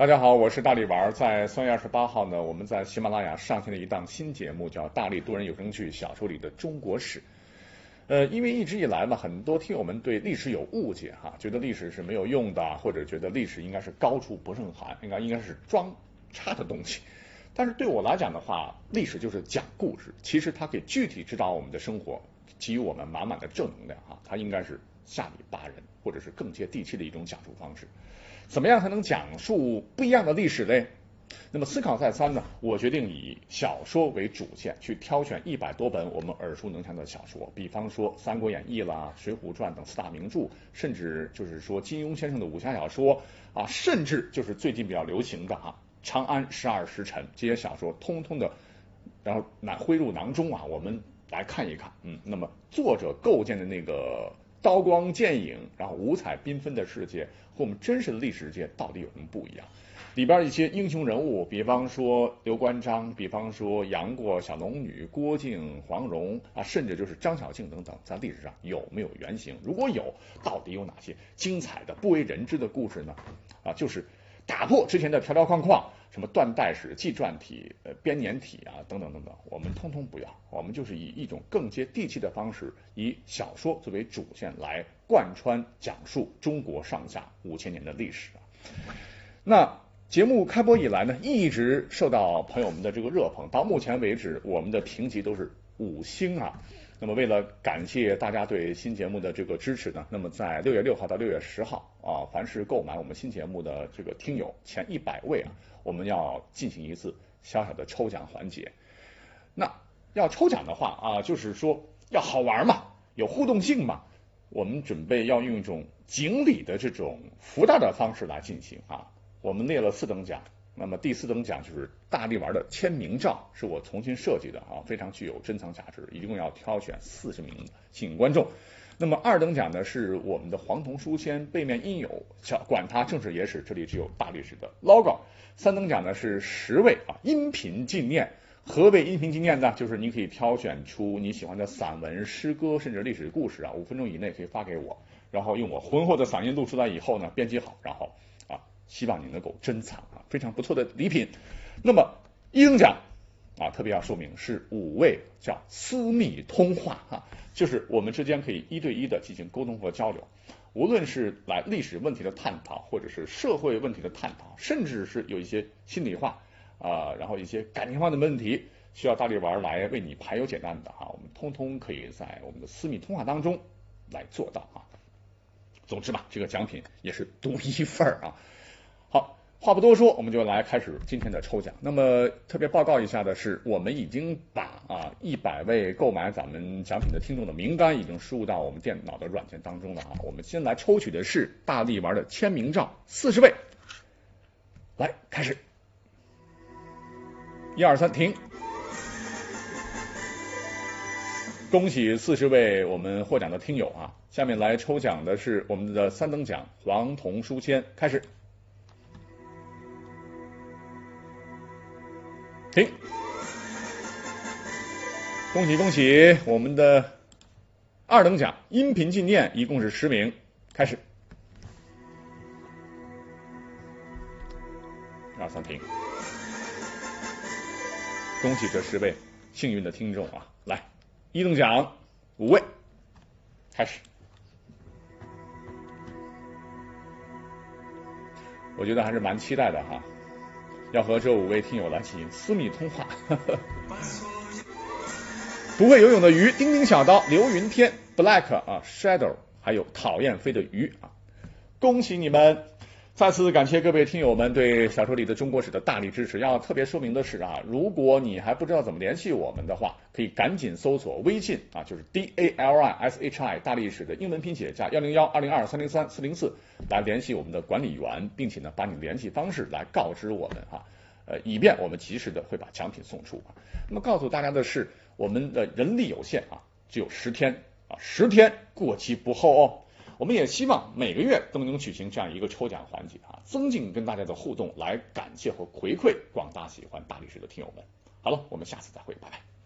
大家好，我是大力丸。在三月二十八号呢，我们在喜马拉雅上线了一档新节目，叫《大力多人有声剧小说里的中国史》。呃，因为一直以来呢，很多听友们对历史有误解哈，觉得历史是没有用的，或者觉得历史应该是高处不胜寒，应该应该是装叉的东西。但是对我来讲的话，历史就是讲故事，其实它可以具体指导我们的生活，给予我们满满的正能量哈。它应该是下里巴人，或者是更接地气的一种讲述方式。怎么样才能讲述不一样的历史嘞？那么思考再三呢，我决定以小说为主线，去挑选一百多本我们耳熟能详的小说，比方说《三国演义》啦、《水浒传》等四大名著，甚至就是说金庸先生的武侠小说啊，甚至就是最近比较流行的哈《长安十二时辰》这些小说，通通的然后拿挥入囊中啊，我们来看一看，嗯，那么作者构建的那个。刀光剑影，然后五彩缤纷的世界和我们真实的历史世界到底有什么不一样？里边一些英雄人物，比方说刘关张，比方说杨过、小龙女、郭靖、黄蓉啊，甚至就是张小敬等等，在历史上有没有原型？如果有，到底有哪些精彩的不为人知的故事呢？啊，就是打破之前的条条框框。什么断代史、纪传体、呃编年体啊，等等等等，我们通通不要，我们就是以一种更接地气的方式，以小说作为主线来贯穿讲述中国上下五千年的历史啊。那节目开播以来呢，一直受到朋友们的这个热捧，到目前为止，我们的评级都是五星啊。那么为了感谢大家对新节目的这个支持呢，那么在六月六号到六月十号啊，凡是购买我们新节目的这个听友前一百位啊，我们要进行一次小小的抽奖环节。那要抽奖的话啊，就是说要好玩嘛，有互动性嘛，我们准备要用一种锦鲤的这种福袋的方式来进行啊。我们列了四等奖。那么第四等奖就是大力丸的签名照，是我重新设计的啊，非常具有珍藏价值，一共要挑选四十名幸运观众。那么二等奖呢是我们的黄铜书签，背面印有“管他正史野史”，这里只有大历史的 logo。三等奖呢是十位啊音频纪念，何谓音频纪念呢？就是你可以挑选出你喜欢的散文、诗歌，甚至历史故事啊，五分钟以内可以发给我，然后用我浑厚的嗓音录出来以后呢，编辑好，然后啊。希望你能够珍藏啊，非常不错的礼品。那么一等奖啊，特别要说明是五位叫私密通话哈，就是我们之间可以一对一的进行沟通和交流，无论是来历史问题的探讨，或者是社会问题的探讨，甚至是有一些心里话啊，然后一些感情化的问题，需要大力丸来为你排忧解难的哈，我们通通可以在我们的私密通话当中来做到啊。总之吧，这个奖品也是独一份儿啊。话不多说，我们就来开始今天的抽奖。那么特别报告一下的是，我们已经把啊一百位购买咱们奖品的听众的名单已经输入到我们电脑的软件当中了啊。我们先来抽取的是大力丸的签名照，四十位，来开始，一二三停，恭喜四十位我们获奖的听友啊！下面来抽奖的是我们的三等奖黄铜书签，开始。停！恭喜恭喜！我们的二等奖音频纪念一共是十名，开始。二三停！恭喜这十位幸运的听众啊！来，一等奖五位，开始。我觉得还是蛮期待的哈。要和这五位听友来进行私密通话。不会游泳的鱼，丁丁小刀，刘云天，Black 啊，Shadow，还有讨厌飞的鱼啊，恭喜你们！再次感谢各位听友们对小说里的中国史的大力支持。要特别说明的是啊，如果你还不知道怎么联系我们的话，可以赶紧搜索微信啊，就是 D A L I S H I 大历史的英文拼写加幺零幺二零二三零三四零四来联系我们的管理员，并且呢把你联系方式来告知我们哈，呃，以便我们及时的会把奖品送出。那么告诉大家的是，我们的人力有限啊，只有十天啊，十天过期不候哦。我们也希望每个月都能举行这样一个抽奖环节啊，增进跟大家的互动，来感谢和回馈广大喜欢大历史的听友们。好了，我们下次再会，拜拜。